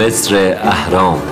مصر اهرام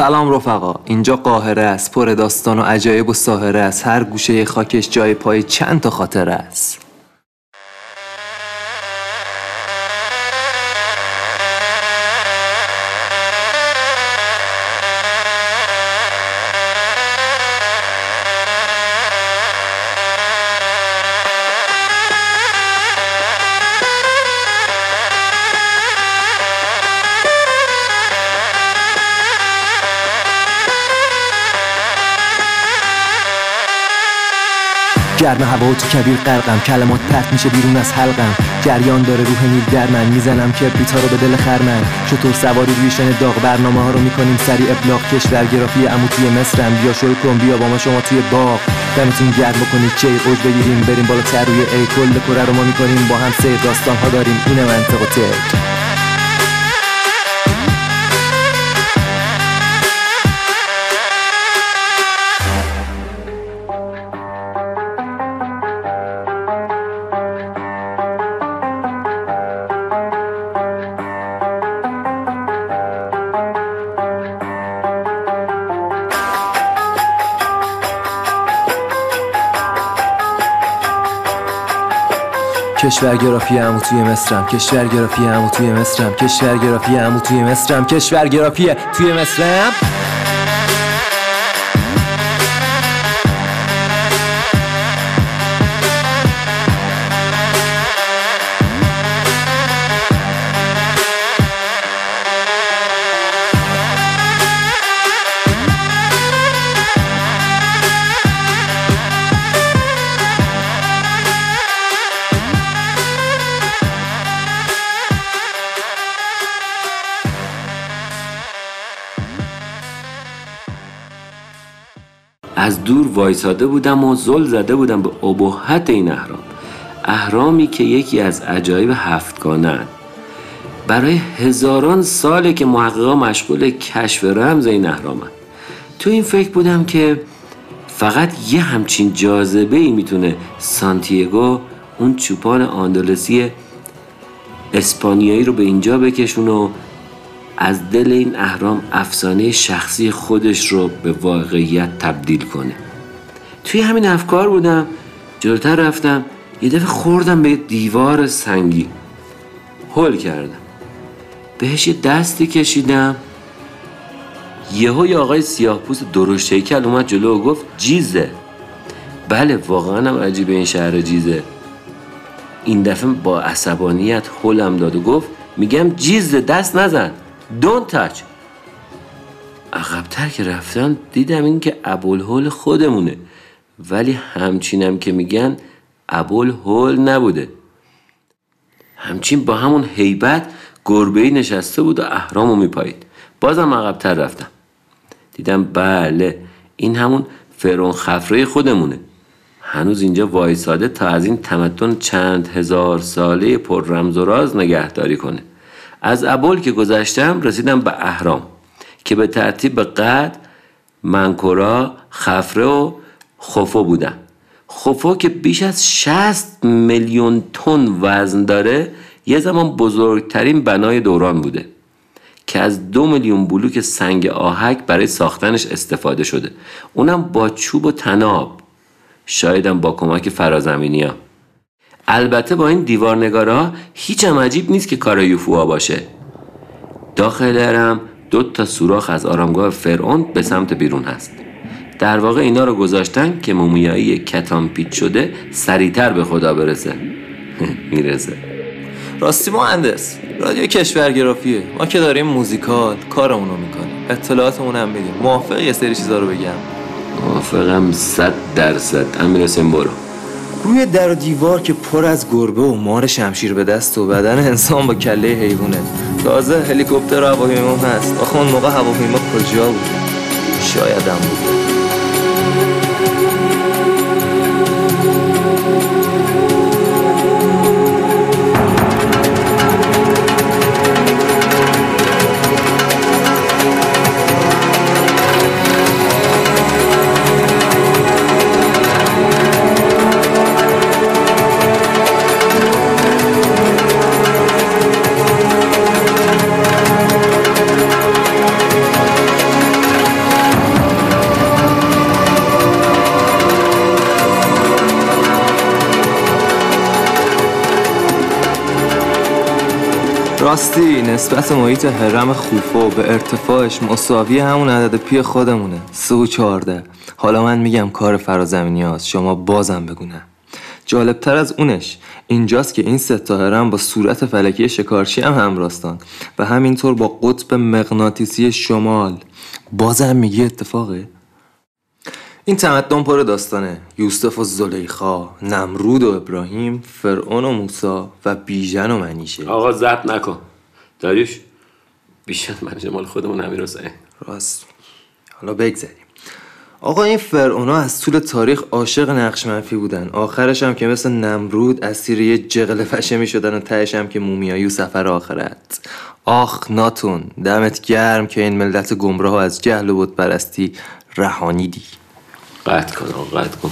سلام رفقا. اینجا قاهره است پر داستان و عجایب و ساهره است. هر گوشه خاکش جای پای چند تا خاطره است. گرم هوا تو کبیر قلقم کلمات پرت میشه بیرون از حلقم. جریان داره روح نیل در من. می‌زنم کبریت رو به دل خرمن چطور سواری روی داغ برنامه ها رو می‌کنیم سری ابلاغ. کشورگرافی امو توی مصرم. بیا شل کن بیا با ما شما توی باغ. دمتون گرم بکنید چه قوج بگیریم. بریم بالاتر روی ای کل کره رو ما می‌کنیم. با هم سه داستان ها داریم. اینه منطق و تک کشورگرافی عمو توی مصرم کشورگرافی عمو توی مصرم کشورگرافی عمو توی مصرم کشورگرافی توی مصرم. وایساده بودم و زل زده بودم به ابهت این اهرام. اهرامی که یکی از عجایب هفتگانه برای هزاران ساله که محققا مشغول کشف رمز این اهرامن تو این فکر بودم که فقط یه همچین جاذبه ای می‌تونه سانتیگو اون چوپان آندلسی اسپانیایی رو به اینجا بکشون و از دل این اهرام افسانه شخصی خودش رو به واقعیت تبدیل کنه. توی همین افکار بودم. جلوتر رفتم. یه دفعه خوردم به دیوار سنگی هل کردم. بهش یه دستی کشیدم. یهو یه آقای سیاه پوست درشت هیکل اومد جلو و گفت جیزه. بله واقعا هم عجیبه این شهر جیزه. این دفعه با عصبانیت هلم داد و گفت میگم جیزه دست نزن. دون تاچ عقبتر که رفتم دیدم این که ابوالهول خودمونه. ولی همچینم که میگن ابوالهول نبوده. همچین با همون هیبت گربه نشسته بود و اهرامو میپایید. بازم عقبتر رفتم. دیدم بله این همون فرون خفره خودمونه. هنوز اینجا وایساده تا از این تمدن چند هزار ساله پر رمز و راز نگهداری کنه. از ابول که گذشتم رسیدم به اهرام که به ترتیب قد منکورا خفره و خفو بودن خفو که بیش از 60 میلیون تن وزن داره یه زمان بزرگترین بنای دوران بوده که از دو میلیون بلوک سنگ آهک برای ساختنش استفاده شده. اونم با چوب و تناب. شایدم با کمک فرازمینی ها. البته با این دیوارنگارا هیچ هم عجیب نیست که کار یوفوا باشه. داخل هرم دو تا سوراخ از آرامگاه فرعون به سمت بیرون هست. در واقع اینا رو گذاشتن که مومیایی کتان پیچ شده سریعتر به خدا برسه. می‌رسه. راستی مهندس رادیو کشورگرافیه. ما که داریم موزیکال کارمون رو می‌کنیم. اطلاعاتمون هم میدیم. موافق یه سری چیزا رو بگم؟ موافقم صد درصد. امیر برو. روی در و دیوار که پر از گربه و مار شمشیر به دست و بدن انسان با کله حیوانه. تازه هلیکوپتر هواپیما هست. آخه اون موقع هواپیما کجا بود؟ شاید هم بود. راستی نسبت محیط حرم خوفو به ارتفاعش مساوی همون عدد پی خودمونه. سه و چارده حالا من میگم کار فرازمینی هاست. شما بازم بگونه جالبتر از اونش اینجاست که این ستا هرم با صورت فلکی شکارچی هم همراستان و همینطور با قطب مغناطیسی شمال. بازم میگی اتفاقه؟ این تمدن پر داستانه. یوسف و زلیخا نمرود و ابراهیم فرعون و موسا و بیژن و منیشه. آقا زب نکن. داریوش بیشتر من مال خودمون امیر حسین. راست. حالا بگذاریم آقا این فرعونا از طول تاریخ عاشق نقش منفی بودن. آخرش هم که مثل نمرود اسیر یه جغل فشه می شدن و تهش هم که مومیایی و سفر آخرت. آخ ناتون دمت گرم که این ملت گمراه از جهل و بود پرستی رهانیدی. قطع کن آقا قطع کن.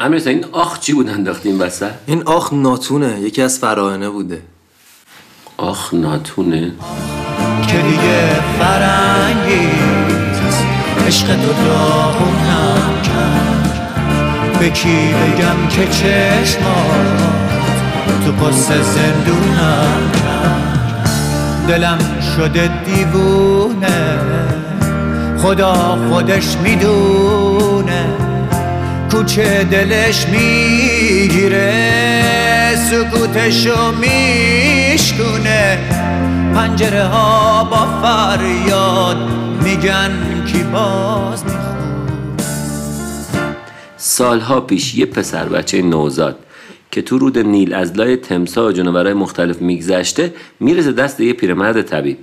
امیر این آخ چی بود انداختی این وسط؟ این آخ ناتونه یکی از فراهنه بوده. آخ ناتونه. که دیگه فرنگیت عشق تو داغونم کرد. به کی بگم که چشمات تو پست زندونم کرد. دلم شده دیوونه خدا خودش می‌دونه. کوچه دلش می‌گیره سکوتشو میشکونه. پنجره ها با فریاد میگن کی باز سالها پیش یه پسر بچه نوزاد که تو رود نیل از لای تمسا و جنوبرهای مختلف میگذشته می‌رسه دست یه پیرمرد طبیب.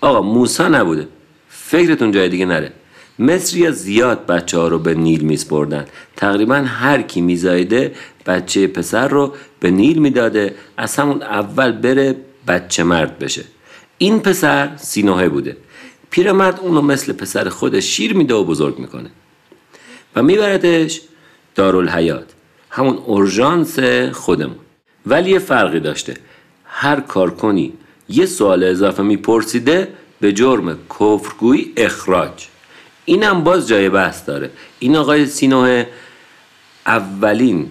آقا موسا نبوده. فکرتون جای دیگه نره. مصری زیاد بچه ها رو به نیل میسپردن تقریبا هر کی میزایده بچه پسر رو به نیل می‌داده از همون اول بره بچه مرد بشه. این پسر سینوهه بوده. پیرمرد اونو مثل پسر خودش شیر میده و بزرگ می‌کنه. و میبردش دارالحیات. همون اورژانس خودمون. ولی یه فرقی داشته. هر کار کنی یه سوال اضافه میپرسیده به جرم کفرگویی اخراج. اینم باز جای بحث داره. این آقای سینوه اولین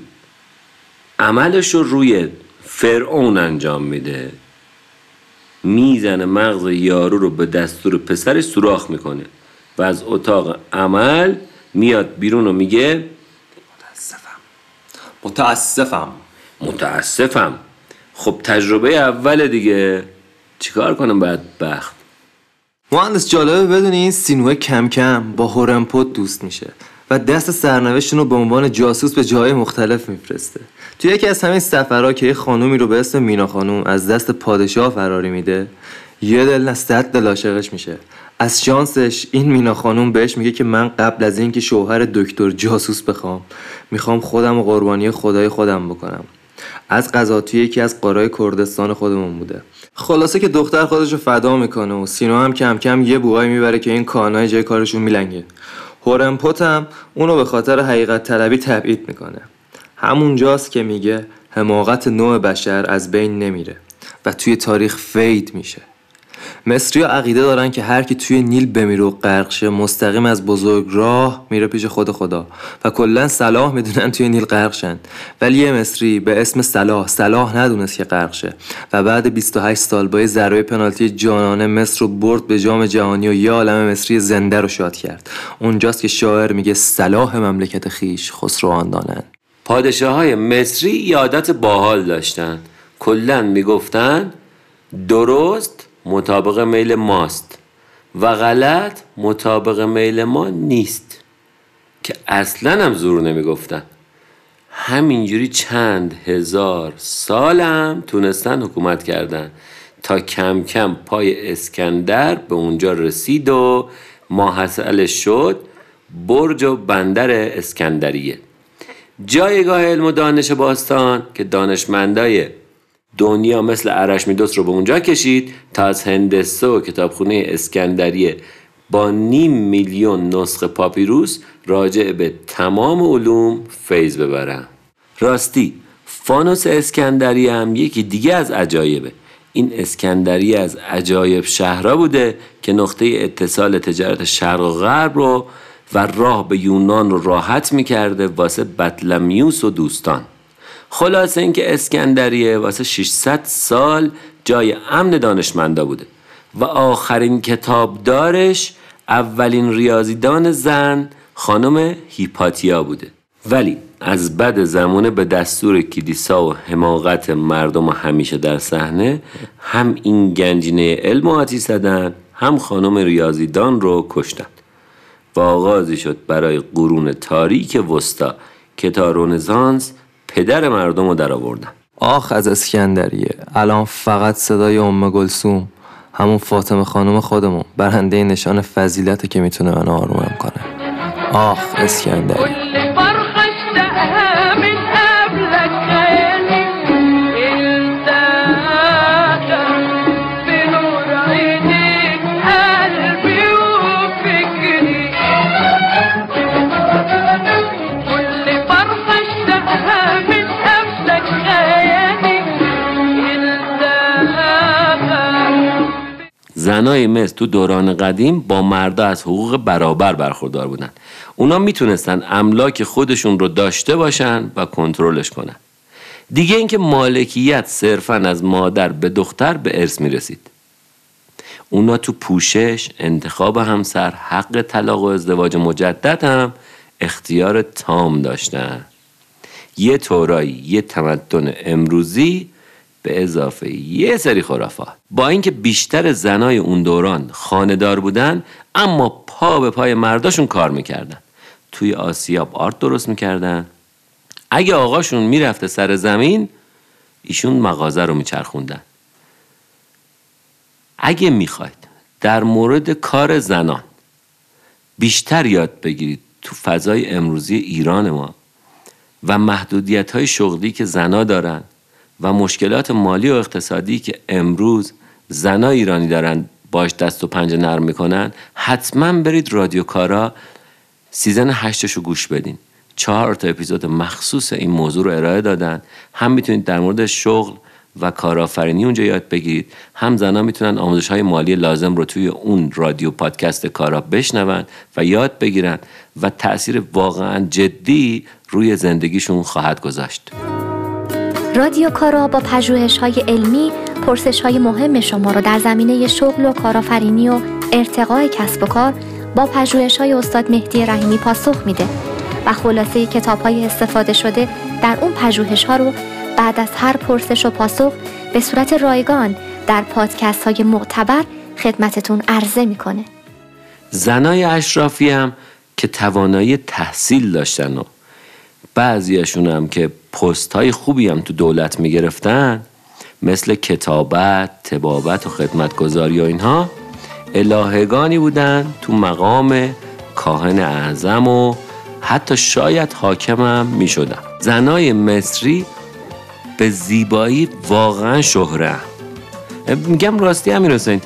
عملش رو روی فرعون انجام میده. می‌زنه مغز یارو رو به دستور پسرش سوراخ می‌کنه و از اتاق عمل میاد بیرون و میگه متاسفم. متاسفم. متاسفم. خب تجربه اول دیگه چیکار کنم بعد بخت؟ مهندس جالبه بدونی سینوه کم کم با هورمپوت دوست میشه و دست سرنوشتون رو به عنوان جاسوس به جای مختلف میفرسته. تو یکی از همین سفرها که یه خانومی رو به اسم مینا خانوم از دست پادشاه فراری میده یه دل نه صد دل عاشقش میشه. از شانسش این مینا خانوم بهش میگه که من قبل از اینکه شوهر دکتر جاسوس بخوام می‌خوام خودم و قربانی خدای خودم بکنم. از قضا توی یکی از قارای کردستان خودمون بوده. خلاصه که دختر خودش رو فدا می‌کنه و سینا هم کم کم یه بوهای می‌بره که این کانای جای کارشون میلنگه. هورمپوت هم اونو به خاطر حقیقت طلبی تبعید می‌کنه. همونجاست که میگه حماقت نوع بشر از بین نمیره و توی تاریخ فید میشه. مصری ها عقیده دارن که هر کی توی نیل بمیره و غرق شه مستقیم از بزرگ راه میره پیش خود خدا. و کلا صلاح می‌دونن توی نیل غرق شن. ولی یه مصری به اسم صلاح صلاح ندونست که غرق شه. و بعد 28 سال با ضربه پنالتی جانانه مصر رو برد به جام جهانی و یه عالم مصری زنده رو شاد کرد. اونجاست که شاعر میگه صلاح مملکت خیش خسروان دانن پادشاه های مصری یادت باحال داشتن. کلا می‌گفتن درست مطابق میل ماست و غلط مطابق میل ما نیست. که اصلا هم زور نمی‌گفتن. همینجوری چند هزار سالم تونستن حکومت کردن. تا کم کم پای اسکندر به اونجا رسید و ماحصل شد برج و بندر اسکندریه. جایگاه علم و دانش باستان که دانشمندای دنیا مثل ارشمیدس رو به اونجا کشید تا از هندسه و کتابخونه اسکندریه با نیم میلیون نسخه پاپیروس راجع به تمام علوم فیض ببرم راستی فانوس اسکندری هم یکی دیگه از عجایبه. این اسکندری از عجایب شهرها بوده که نقطه اتصال تجارت شرق و غرب رو و راه به یونان رو راحت می‌کرده واسه بطلمیوس و دوستان. خلاصه اینکه اسکندریه واسه 600 سال جای امن دانشمندا بوده و آخرین کتابدارش اولین ریاضیدان زن خانم هیپاتیا بوده. ولی از بد زمانه به دستور کلیسا و حماقت مردم و همیشه در صحنه هم این گنجینه علم آتی زدن هم خانم ریاضیدان رو کشتن. و آغازی شد برای قرون تاریک وسطا که تا رونزانس پدر مردم رو در آوردن آخ از اسکندریه. الان فقط صدای ام گلسوم همون فاطمه خانم خودمون. برنده نشان فضیلته که می‌تونه من آرومم کنه. آخ اسکندریه. زنای مصر تو دوران قدیم با مردا از حقوق برابر برخوردار بودن. اونا می‌تونستن املاک خودشون رو داشته باشن و کنترلش کنن. دیگه اینکه مالکیت صرفا از مادر به دختر به ارث می‌رسید. اونا تو پوشش انتخاب همسر حق طلاق و ازدواج مجدد هم اختیار تام داشتن. یه طورایی یه تمدن امروزی به اضافه یه سری خرافات. با اینکه بیشتر زنای اون دوران خاندار بودن اما پا به پای مرداشون کار می‌کردن. توی آسیاب آرت درست می‌کردن. اگه آقاشون می‌رفته سر زمین ایشون مغازه رو میچرخوندن. اگه می‌خواید در مورد کار زنان بیشتر یاد بگیرید تو فضای امروزی ایران ما و محدودیت های شغلی که زنا دارن و مشکلات مالی و اقتصادی که امروز زنا ایرانی دارن باش دست و پنجه نرم می‌کنن حتما برید رادیو کارا season هشتش رو گوش بدین. چهار تا اپیزود مخصوص این موضوع رو ارائه دادن. هم می‌تونید در مورد شغل و کارآفرینی اونجا یاد بگیرید. هم زنا می‌تونن آموزش های مالی لازم رو توی اون رادیو پادکست کارا بشنون و یاد بگیرن و تاثیر واقعا جدی روی زندگیشون خواهد گذاشت. رادیو کارا با پژوهش های علمی پرسش های مهم شما را در زمینه شغل و کارآفرینی و ارتقای کسب و کار با پژوهش های استاد مهدی رحیمی پاسخ میده و خلاصه کتاب های استفاده شده در اون پژوهش ها رو بعد از هر پرسش و پاسخ به صورت رایگان در پادکست های معتبر خدمتتون عرضه می‌کنه. زنای اشرافی هم که توانایی تحصیل داشتن و بعضیشون هم که پست های خوبی هم تو دولت می‌گرفتن مثل کتابت، تبابت و خدمتگذاری و اینها الهگانی بودن تو مقام کاهن اعظم و حتی شاید حاکمم می شدن زنای مصری به زیبایی واقعا شهره میگم راستی همین حسین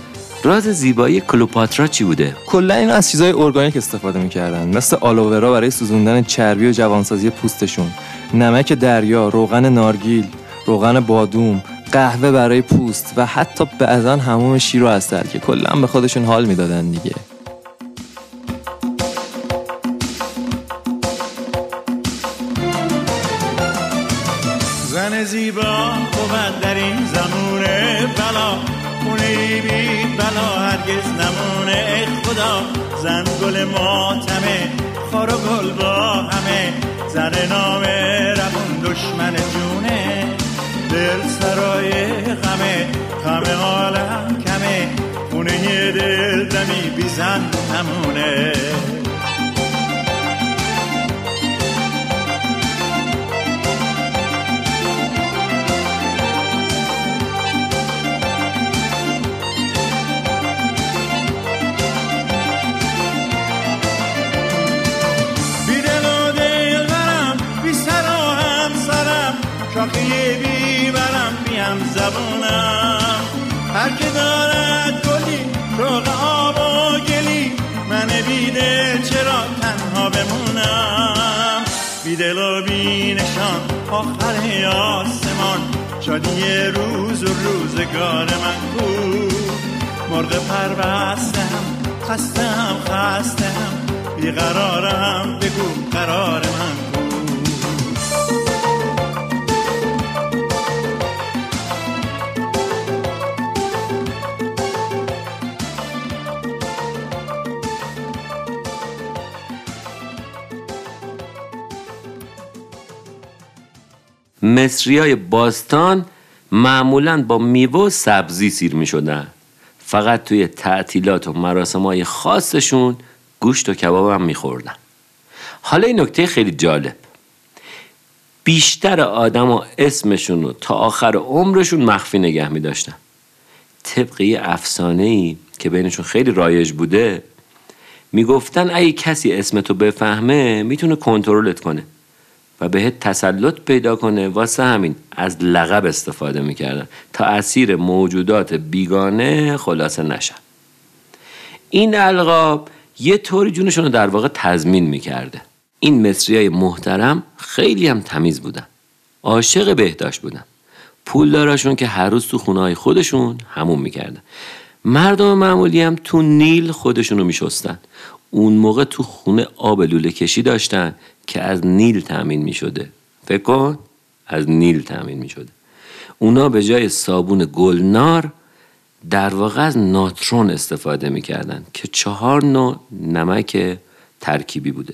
راز زیبایی کلوپاترا چی بوده؟ کلا این از چیزای ارگانیک استفاده می‌کردن مثل آلوورا برای سوزوندن چربی و جوانسازی پوستشون. نمک دریا روغن نارگیل روغن بادوم قهوه برای پوست و حتی بعضا هموم شیر و اصل که کلا به خودشون حال می‌دادن دیگه. زن زیبا بود در این زمونه خدا زن گل ماتمه خار و گل با همه زن نامه روون دشمن جونه. دل سرای غمه غم عالم کمه خونه دل دمی بی زن شاخه بیبرم بیم زبونم. هر که دارد گلی روغ آب و گلی من بیده چرا تنها بمونم. بیدل و بینشان آخر آسمان شادی روز و روزگار من کو. مرغ پر بستم خستم خستم بیقرارم بگو قرار من مصری باستان معمولا با میوه و سبزی سیر می شدن فقط توی تعطیلات و مراسم های خاصشون گوشت و کباب هم می خوردن. حالا این نکته خیلی جالب. بیشتر آدما اسمشون رو تا آخر عمرشون مخفی نگه می داشتن طبق یه ای که بینشون خیلی رایج بوده می‌گفتن اگه کسی اسمتو بفهمه می‌تونه کنترلت کنه. و بهت تسلط پیدا کنه واسه همین از لقب استفاده می‌کردن. تا اسیر موجودات بیگانه خلاصه نشن. این القاب یه طوری جونشون رو در واقع تضمین می‌کرده. این مصری های محترم خیلی هم تمیز بودن. عاشق بهداشت بودن. پول داراشون که هر روز تو خونه های خودشون همون می‌کردن. مردم معمولی هم تو نیل خودشون رو میشستن. اون موقع تو خونه آب لوله کشی داشتن. که از نیل تأمین می شده فکر کن از نیل تأمین می شده اونا به جای صابون گلنار در واقع از ناترون استفاده می‌کردن که چهار نوع نمک ترکیبی بوده.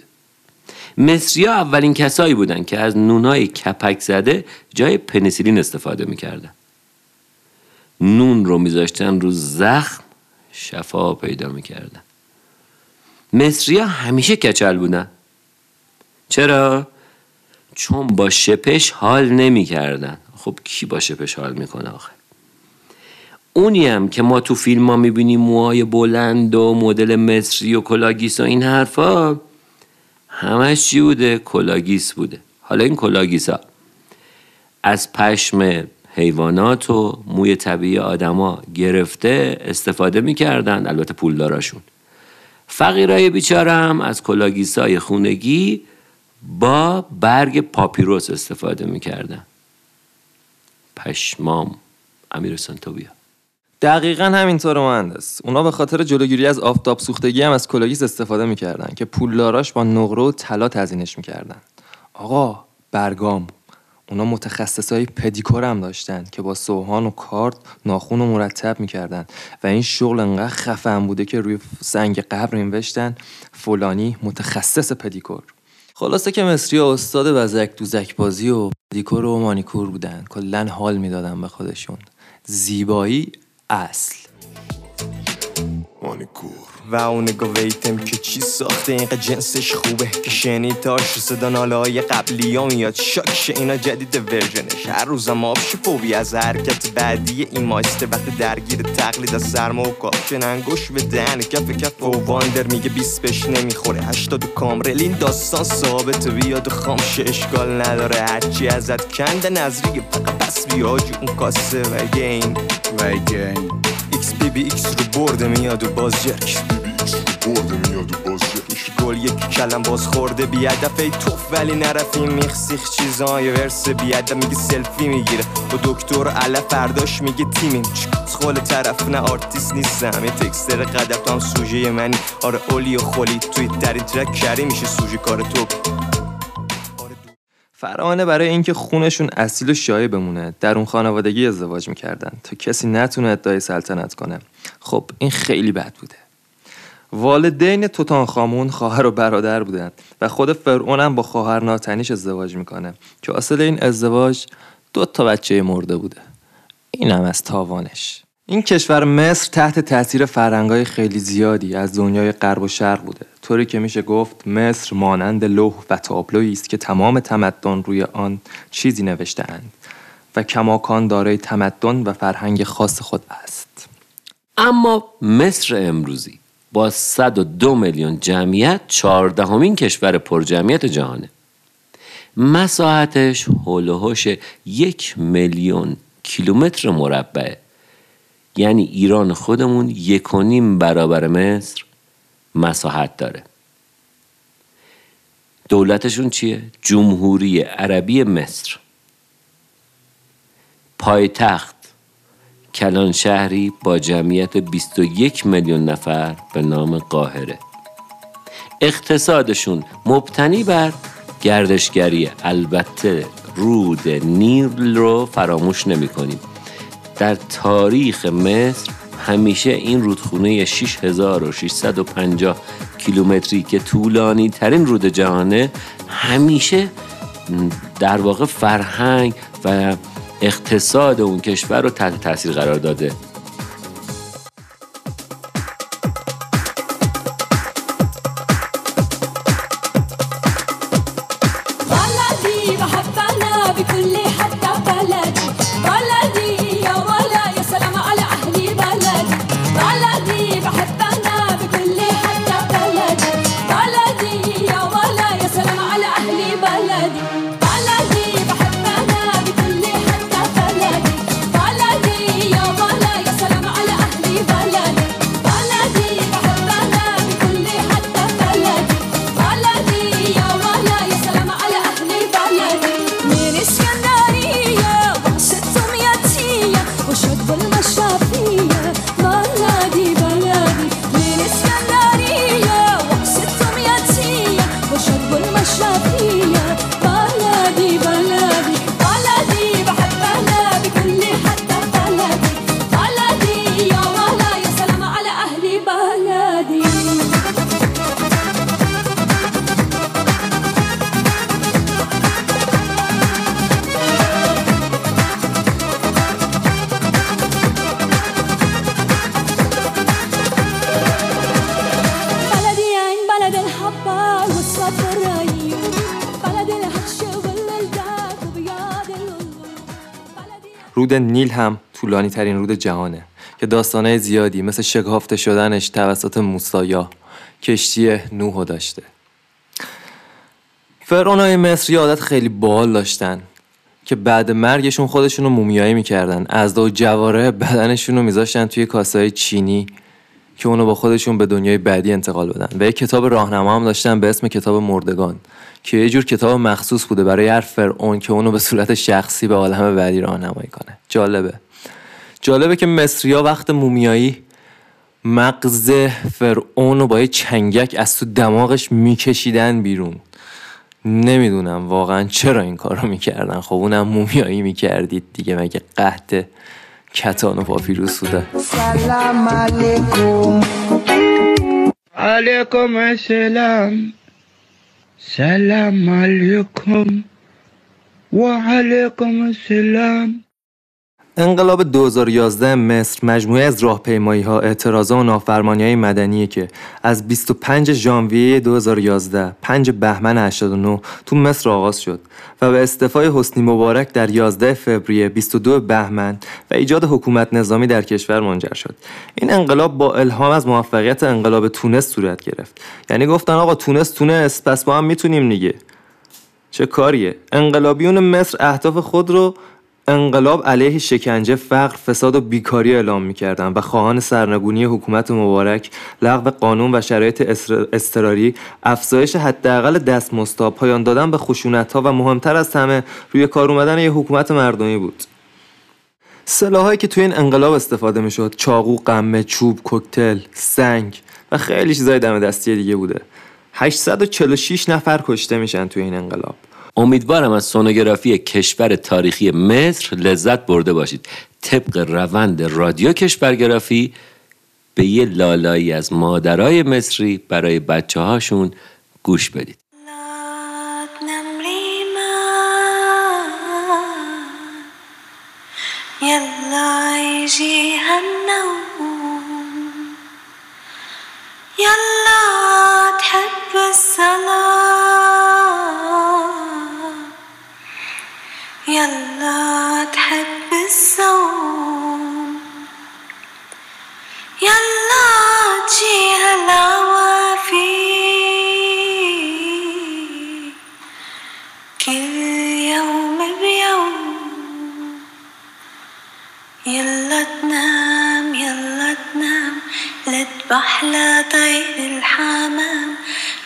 مصری اولین کسایی بودن که از نونای کپک زده جای پنیسیلین استفاده می‌کردن. نون رو میذاشتن رو زخم شفا پیدا می‌کردن. مصری ها همیشه کچل بودن. چرا؟ چون با شپش حال نمی کردن. خب کی با شپش حال می‌کنه آخه اونی هم که ما تو فیلم ها می‌بینیم موهای بلند و مدل مصری و کلاگیس و این حرفا همش چی بوده؟ کلاگیس بوده حالا این کلاگیس ها از پشم حیوانات و موی طبیعی آدما گرفته استفاده می‌کردن البته پولداراشون فقیرای بیچاره از کلاگیسای خونگی با برگ پاپیروس استفاده می‌کردن. پشمام امیر سنتوبیا دقیقا همینطور مهندس. اونا به خاطر جلوگیری از آفتاب سوختگی هم از کلاگیس استفاده می‌کردن که پولداراش با نقره و طلا تزینش می‌کردن. آقا برگام. اونا متخصص های پدیکور هم داشتن که با سوهان و کارت ناخون رو مرتب می‌کردن و این شغل انقدر خفن بوده که روی سنگ قبر نوشتن فلانی متخصص پدیکور. خلاصه که مصری استاد وزک دوزک بازی و دیکور و مانیکور بودن. کلا حال می‌دادن به خودشون. زیبایی اصل. مانیکور. و اون ویتم که چی ساخته اینقدر جنسش خوبه که شنیداش صدا ناله های قبلی ها میاد. شاکش اینا جدید ورژنش. هر روزم آبش فوبی از حرکت بعدی این مایسته وقتی درگیر تقلید از سرما و کاپشن انگوش به دهن کف کف و واندر میگه بیس بش نمی‌خوره. هشتاد کامرل این داستان ثابت بیاد خامش اشکال نداره. هرچی ازت کنده نظری فقط پس بیاجی اون کاسه و گین. و گین. ایکس بی بی ایکس رو برده میاد و باز جرک گل یک کلم باز خورده بیادف ای توف ولی نرفی میخسیخ چیزای ورس بیادف میگه سلفی می‌گیره. با دکتر علا فرداش میگه تیمیم. خول طرف نه آرتیست نیستم. یه تکستر قدر تو هم سوژه منی. آره اولی و خولی توی در ترک کری میشه سوژه کار تو. فرانه برای اینکه خونشون اصیل و شایع بمونه. در اون خانوادگی ازدواج می‌کردن. تا کسی نتونه ادعای سلطنت کنه. خب این خیلی بد بوده. والدین خامون خواهر و برادر بودن و خود فرعون هم با خواهر ناتنیش ازدواج می‌کنه. که اصل این ازدواج؟ دو تا بچه مرده بوده. این هم از تاوانش. این کشور مصر تحت تاثیر فرهنگای خیلی زیادی از دنیای غرب و شرق بوده. طوری که میشه گفت مصر مانند لوح و تابلویی است که تمام تمدن روی آن چیزی نوشته اند و کماکان دارای تمدن و فرهنگ خاص خود است. اما مصر امروزی با 102 میلیون جمعیت چهاردهمین کشور پرجمعیت جهانه. مساحتش حول یک میلیون کیلومتر مربعه یعنی ایران خودمون یک و نیم برابر مصر مساحت داره. دولتشون چیه؟ جمهوری عربی مصر. پایتخت کلان شهری با جمعیت 21 میلیون نفر به نام قاهره. اقتصادشون مبتنی بر گردشگری. البته رود نیل رو فراموش نمی کنیم در تاریخ مصر همیشه این رودخونه 6650 کیلومتری که طولانی ترین رود جهانه همیشه در واقع فرهنگ و اقتصاد اون کشور رو تحت تاثیر قرار داده. رود نیل هم طولانی ترین رود جهانه که داستانه زیادی مثل شکافته شدنش توسط موسایا کشتی نوح داشته. فرعونای مصر عادت خیلی باحال داشتن که بعد مرگشون خودشون رو مومیایی می‌کردن. از دو جواره بدنشون رو میذاشتن توی کاسای چینی که اونو با خودشون به دنیای بعدی انتقال بدن. و یک کتاب راهنما هم داشتن به اسم کتاب مردگان که یه جور کتاب مخصوص بوده برای هر فرعون که اونو به صورت شخصی به عالم بعدی راهنمایی کنه. جالبه. جالبه که مصریا وقت مومیایی مغز فرعون رو با یه چنگک از تو دماغش میکشیدن بیرون. نمی‌دونم واقعا چرا این کار رو می‌کردن. خب اونم مومیایی می‌کردید دیگه مگه قهد کتان و پاپیروس بوده. سلام علیکم. علیکم السلام. سلام علیکم. و علیکم السلام. انقلاب 2011 مصر مجموعه از راهپیمایی ها اعتراضا و نافرمانی های که از 25 ژانویه 2011 5 بهمن 89 تو مصر آغاز شد و به استعفای حسنی مبارک در 11 فوریه 22 بهمن و ایجاد حکومت نظامی در کشور منجر شد. این انقلاب با الهام از موفقیت انقلاب تونس صورت گرفت. یعنی گفتن آقا تونس تونس پس ما هم می‌تونیم دیگه. چه کاریه؟ انقلابیون مصر اهداف خود رو انقلاب علیه شکنجه فقر فساد و بیکاری اعلام می‌کردند و خواهان سرنگونی حکومت مبارک لغو قانون و شرایط اضطراری افزایش حداقل دستمزدها پایان دادن به خشونت ها و مهمتر از همه روی کار اومدن یه حکومت مردمی بود. سلاحایی که توی این انقلاب استفاده می‌شد چاقو قمه چوب کوکتل سنگ و خیلی چیزای دم دستی دیگه بوده. 846 نفر کشته میشن توی این انقلاب. امیدوارم از سونوگرافی کشور تاریخی مصر لذت برده باشید. طبق روند رادیو کشورگرافی به یه لالایی از مادرای مصری برای بچه هاشون گوش بدید. يلا تحب الصلاة يلا تحب الصوم. يلا تجيها العوافي كل يوم بيوم. يلا تنام يلا تنام. لا تبح لا طير الحمام.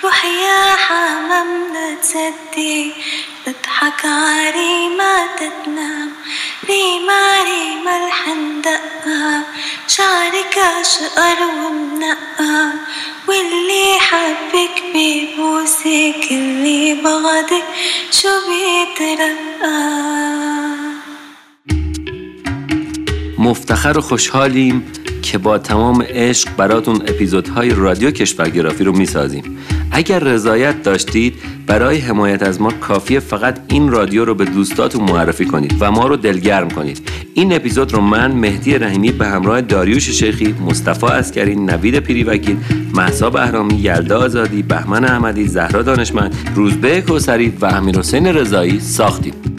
روح يا حمام لا تصدي تضحك عريمة تتنام. ريمة ريمة الحندقة شعرك أشقر ومنقى واللي حبك بيبوسك اللي بغضك شو بيترقى. مفتخر و خوشحالیم که با تمام عشق براتون اپیزودهای رادیو کشورگرافی رو می‌سازیم. اگر رضایت داشتید برای حمایت از ما کافیه فقط این رادیو رو به دوستاتون معرفی کنید و ما رو دلگرم کنید. این اپیزود رو من مهدی رحیمی به همراه داریوش شیخی مصطفی عسکری نوید پیری‌وکیل مهسا بهرامی یلدا آزادی بهمن احمدی زهرا دانشمند روزبه کوثری و امیر حسین رضایی ساختیم.